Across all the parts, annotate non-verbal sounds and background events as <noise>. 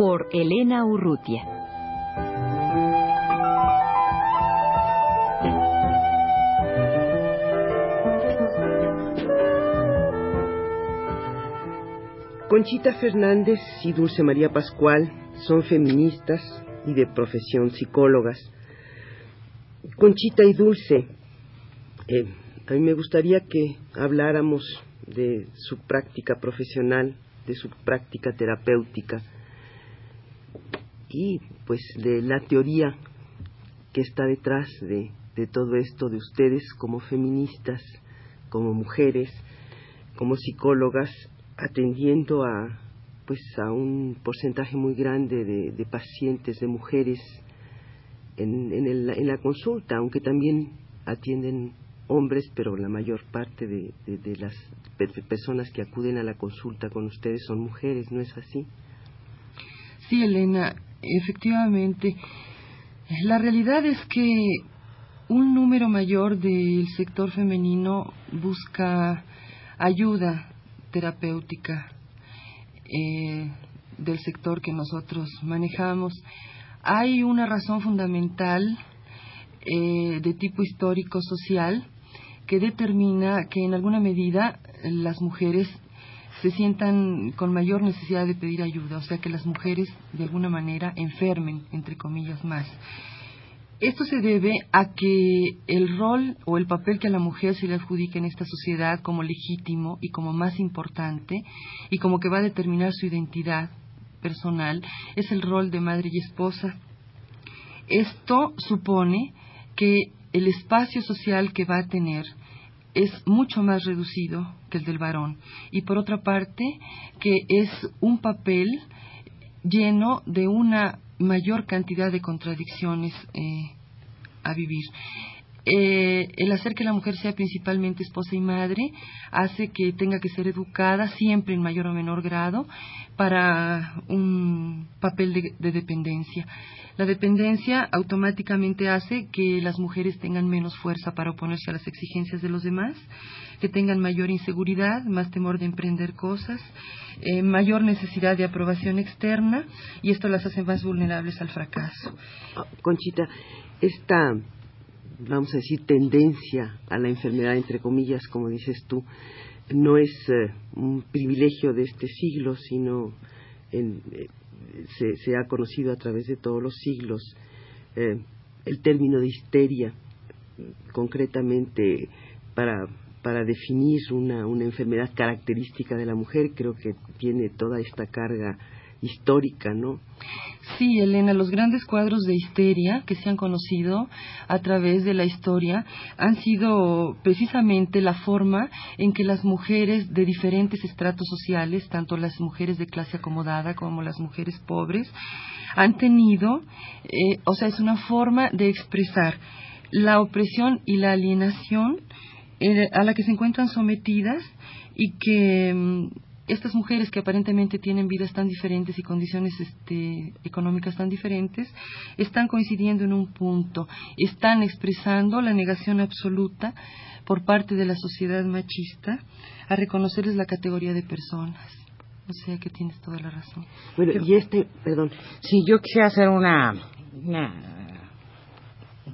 Por Elena Urrutia. Conchita Fernández y Dulce María Pascual son feministas y de profesión psicólogas. Conchita y Dulce, eh, a mí me gustaría que habláramos de su práctica profesional, de su práctica terapéutica y pues de la teoría que está detrás de, de todo esto de ustedes como feministas, como mujeres, como psicólogas, atendiendo a pues a un porcentaje muy grande de, de pacientes, de mujeres en, en, el, en, la consulta, aunque también atienden hombres, pero la mayor parte de, de, de las personas que acuden a la consulta con ustedes son mujeres, ¿no es así? Sí, Elena, efectivamente. La realidad es que un número mayor del sector femenino busca ayuda terapéutica eh, del sector que nosotros manejamos. Hay una razón fundamental eh, de tipo histórico-social que determina que en alguna medida las mujeres se sientan con mayor necesidad de pedir ayuda, o sea que las mujeres de alguna manera enfermen, entre comillas, más. Esto se debe a que el rol o el papel que a la mujer se le adjudica en esta sociedad como legítimo y como más importante y como que va a determinar su identidad personal es el rol de madre y esposa. Esto supone que el espacio social que va a tener es mucho más reducido que el del varón y por otra parte que es un papel lleno de una mayor cantidad de contradicciones eh, a vivir. Eh, el hacer que la mujer sea principalmente esposa y madre hace que tenga que ser educada siempre en mayor o menor grado para un papel de, de dependencia. La dependencia automáticamente hace que las mujeres tengan menos fuerza para oponerse a las exigencias de los demás, que tengan mayor inseguridad, más temor de emprender cosas, eh, mayor necesidad de aprobación externa y esto las hace más vulnerables al fracaso. Conchita, esta, vamos a decir, tendencia a la enfermedad, entre comillas, como dices tú, no es eh, un privilegio de este siglo, sino en, eh, se, se, ha conocido a través de todos los siglos. Eh, el término de histeria, concretamente para, para definir una, una enfermedad característica de la mujer, creo que tiene toda esta carga histórica, ¿no? Sí, Elena, los grandes cuadros de histeria que se han conocido a través de la historia han sido precisamente la forma en que las mujeres de diferentes estratos sociales, tanto las mujeres de clase acomodada como las mujeres pobres, han tenido, eh, o sea, es una forma de expresar la opresión y la alienación eh, a la que se encuentran sometidas y que mm, estas mujeres que aparentemente tienen vidas tan diferentes y condiciones este, económicas tan diferentes, están coincidiendo en un punto, están expresando la negación absoluta por parte de la sociedad machista a reconocerles la categoría de personas. O sea que tienes toda la razón. Bueno, y este, perdón. Sí, yo quisiera hacer una, una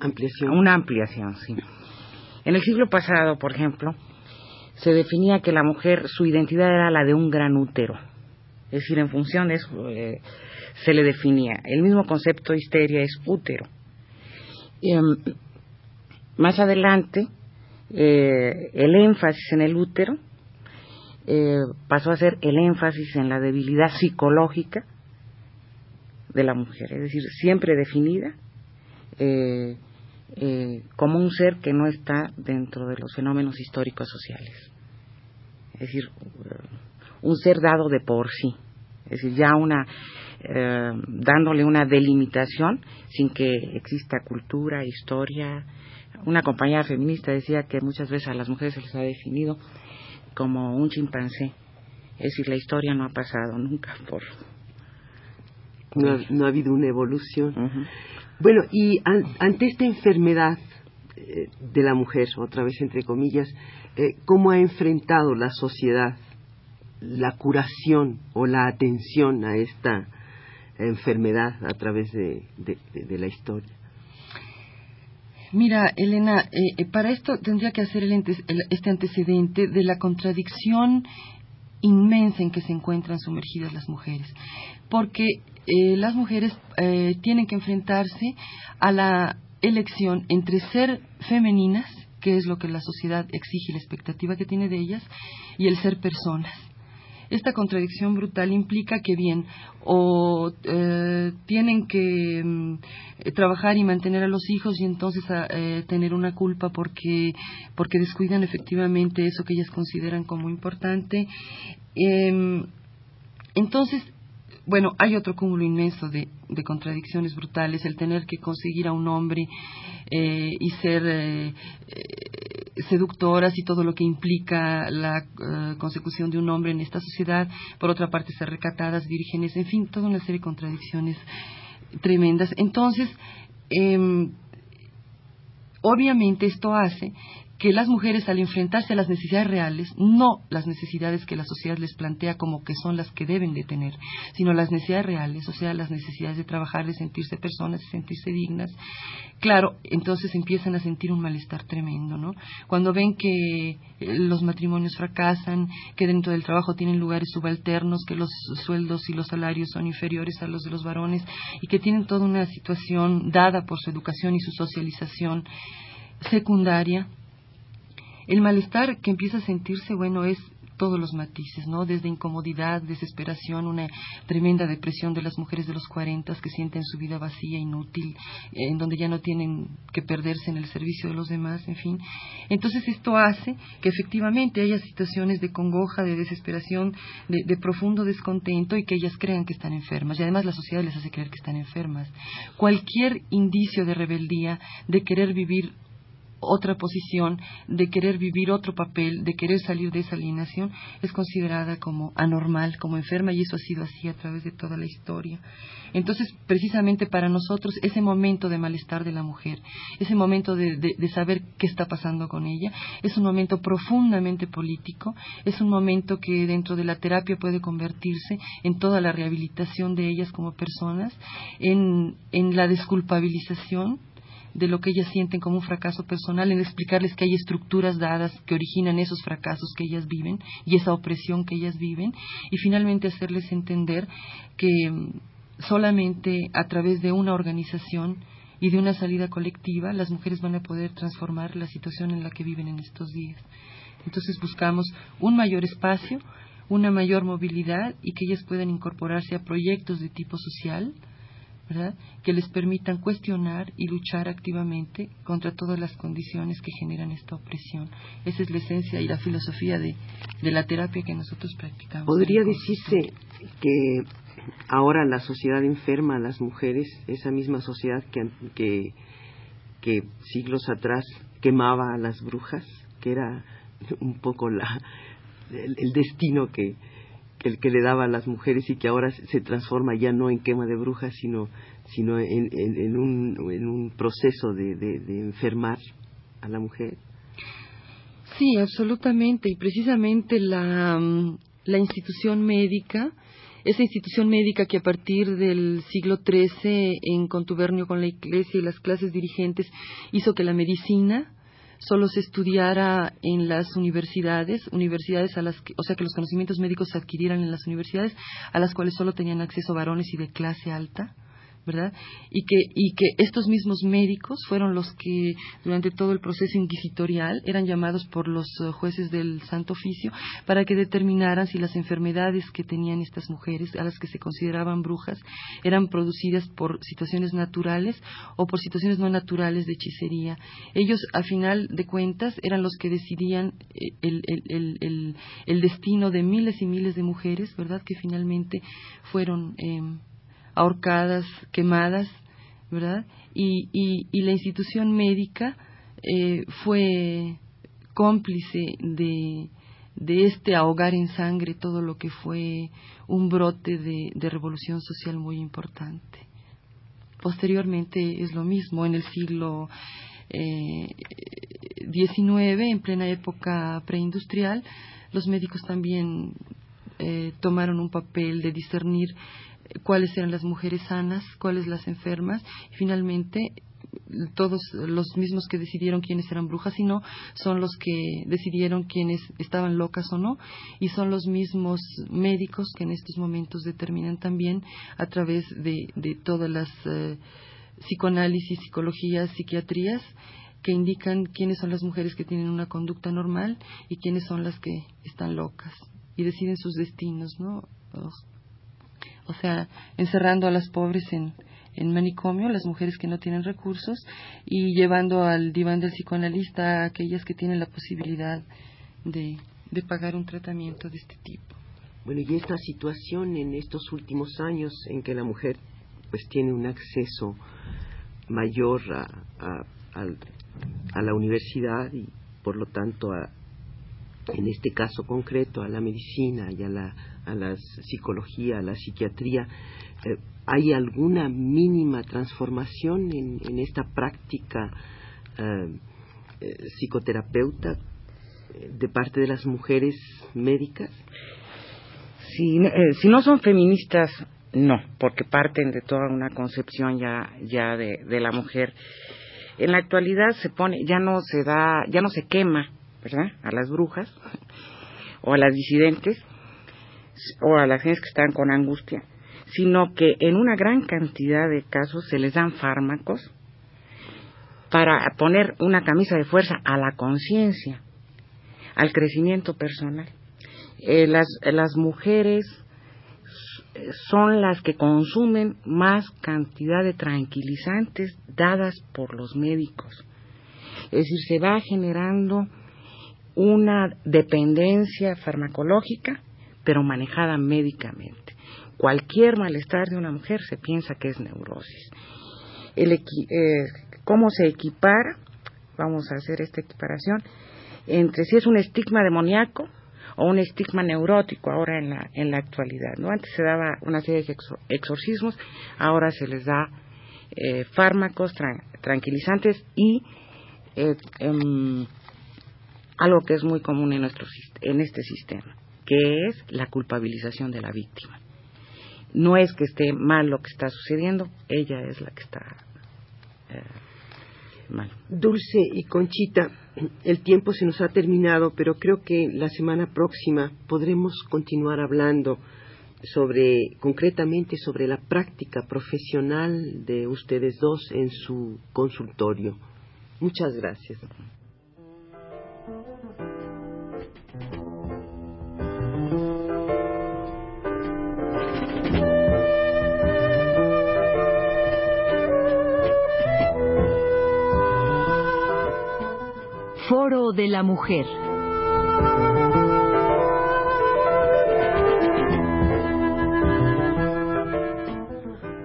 ampliación. Una ampliación, sí. En el siglo pasado, por ejemplo, se definía que la mujer, su identidad era la de un gran útero. Es decir, en función de eso eh, se le definía. El mismo concepto de histeria es útero. Eh, más adelante, eh, el énfasis en el útero pasó a ser el énfasis en la debilidad psicológica de la mujer, es decir, siempre definida eh, como un ser que no está dentro de los fenómenos históricos sociales. Es decir, un ser dado de por sí, es decir, ya una eh, dándole una delimitación sin que exista cultura, historia. Una compañera feminista decía que muchas veces a las mujeres se les ha definido como un chimpancé. Es decir, la historia no ha pasado nunca por... No, ha habido una evolución. Bueno, y ante esta enfermedad eh, de la mujer, otra vez entre comillas, eh, ¿cómo ha enfrentado la sociedad la curación o la atención a esta enfermedad a través de, la historia. Mira, Elena, eh, eh, para esto tendría que hacer este antecedente de la contradicción inmensa en que se encuentran sumergidas las mujeres, porque eh, las mujeres tienen que enfrentarse a la elección entre ser femeninas, que es lo que la sociedad exige la expectativa que tiene de ellas, y el ser personas. Esta contradicción brutal implica que bien o eh, tienen que mm, trabajar y mantener a los hijos y entonces eh, tener una culpa porque porque descuidan efectivamente eso que ellas consideran como importante. Em, entonces bueno, hay otro cúmulo inmenso de, contradicciones brutales, el tener que conseguir a un hombre eh, y ser eh, eh, seductoras y todo lo que implica la consecución de un hombre en esta sociedad, por otra parte ser recatadas, vírgenes, en fin, toda una serie de contradicciones tremendas. Entonces, em, obviamente esto hace que las mujeres al enfrentarse a las necesidades reales, no las necesidades que la sociedad les plantea como que son las que deben de tener, sino las necesidades reales, o sea, las necesidades de trabajar, de sentirse personas, de sentirse dignas, claro, entonces empiezan a sentir un malestar tremendo, ¿no? Cuando ven que eh, los matrimonios fracasan, que dentro del trabajo tienen lugares subalternos, que los sueldos y los salarios son inferiores a los de los varones y que tienen toda una situación dada por su educación y su socialización secundaria, el malestar que empieza a sentirse, bueno, es todos los matices, ¿no? Desde incomodidad, desesperación, una tremenda depresión de las mujeres de los 40 que sienten su vida vacía, inútil, en donde ya no tienen que perderse en el servicio de los demás, en fin. Entonces esto hace que efectivamente haya situaciones de congoja, de desesperación, de, de profundo descontento y que ellas crean que están enfermas. Y además la sociedad les hace creer que están enfermas. Cualquier indicio de rebeldía, de querer vivir otra posición, de querer vivir otro papel, de querer salir de esa alienación, es considerada como anormal, como enferma, y eso ha sido así a través de toda la historia. Entonces, precisamente para nosotros, ese momento de malestar de la mujer, ese momento de, de saber qué está pasando con ella, es un momento profundamente político, es un momento que dentro de la terapia puede convertirse en toda la rehabilitación de ellas como personas, en, en la desculpabilización de lo que ellas sienten como un fracaso personal, en explicarles que hay estructuras dadas que originan esos fracasos que ellas viven y esa opresión que ellas viven, y finalmente hacerles entender que mm, solamente a través de una organización y de una salida colectiva las mujeres van a poder transformar la situación en la que viven en estos días. Entonces buscamos un mayor espacio, una mayor movilidad y que ellas puedan incorporarse a proyectos de tipo social, que les permitan cuestionar y luchar activamente contra todas las condiciones que generan esta opresión. Esa es la esencia y la filosofía de, la terapia que nosotros practicamos. ¿Podría decirse que ahora la sociedad enferma a las mujeres, esa misma sociedad que, que, siglos atrás quemaba a las brujas, que era un poco la, el destino que, el que le daba a las mujeres y que ahora se transforma ya no en quema de brujas, sino, sino en, en, un, en un proceso de, de, enfermar a la mujer. Sí, absolutamente. Y precisamente la, mm, la institución médica, esa institución médica que a partir del siglo XIII, en contubernio con la Iglesia y las clases dirigentes, hizo que la medicina solo se estudiara en las universidades, universidades a las que, o sea, que los conocimientos médicos se adquirieran en las universidades, a las cuales solo tenían acceso varones y de clase alta, ¿verdad? Y que, y que estos mismos médicos fueron los que durante todo el proceso inquisitorial eran llamados por los eh, jueces del Santo Oficio para que determinaran si las enfermedades que tenían estas mujeres, a las que se consideraban brujas, eran producidas por situaciones naturales o por situaciones no naturales de hechicería. Ellos, a final de cuentas, eran los que decidían eh, el, el, el, el destino de miles y miles de mujeres, ¿verdad?, que finalmente fueron. Eh, ahorcadas, quemadas, ¿verdad? Y, y, la institución médica eh, fue cómplice de, de este ahogar en sangre todo lo que fue un brote de, revolución social muy importante. Posteriormente es lo mismo en el siglo XIX, eh, en plena época preindustrial, los médicos también eh, tomaron un papel de discernir cuáles eran las mujeres sanas, cuáles las enfermas, y finalmente todos los mismos que decidieron quiénes eran brujas y no, son los que decidieron quiénes estaban locas o no, y son los mismos médicos que en estos momentos determinan también a través de, todas las eh, psicoanálisis, psicologías, psiquiatrías, que indican quiénes son las mujeres que tienen una conducta normal y quiénes son las que están locas y deciden sus destinos, ¿no? O sea, encerrando a las pobres en, en manicomio, las mujeres que no tienen recursos, y llevando al diván del psicoanalista a aquellas que tienen la posibilidad de, de pagar un tratamiento de este tipo. Bueno, y esta situación en estos últimos años en que la mujer pues tiene un acceso mayor a, a la universidad y por lo tanto a, en este caso concreto a la medicina y a la, a la psicología, a la psiquiatría, eh, ¿hay alguna mínima transformación en, esta práctica eh, eh, psicoterapeuta de parte de las mujeres médicas? Si, no son feministas, no, porque parten de toda una concepción ya, de, de la mujer. En la actualidad se pone, ya no se da, ya no se quema a las brujas <laughs> o a las disidentes o a las gentes que están con angustia, sino que en una gran cantidad de casos se les dan fármacos para poner una camisa de fuerza a la conciencia, al crecimiento personal. Eh, las, las mujeres son las que consumen más cantidad de tranquilizantes dadas por los médicos. Es decir, se va generando una dependencia farmacológica, pero manejada médicamente. Cualquier malestar de una mujer se piensa que es neurosis. Eh, ¿Cómo se equipara? Vamos a hacer esta equiparación entre si es un estigma demoníaco o un estigma neurótico ahora en la, en la actualidad. ¿no? Antes se daba una serie de exorcismos, ahora se les da eh, fármacos tranquilizantes y eh, em, algo que es muy común en, nuestro, en este sistema, que es la culpabilización de la víctima. No es que esté mal lo que está sucediendo, ella es la que está eh, mal. Dulce y Conchita, el tiempo se nos ha terminado, pero creo que la semana próxima podremos continuar hablando sobre, concretamente sobre la práctica profesional de ustedes dos en su consultorio. Muchas gracias. Foro de la Mujer.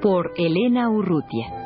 Por Elena Urrutia.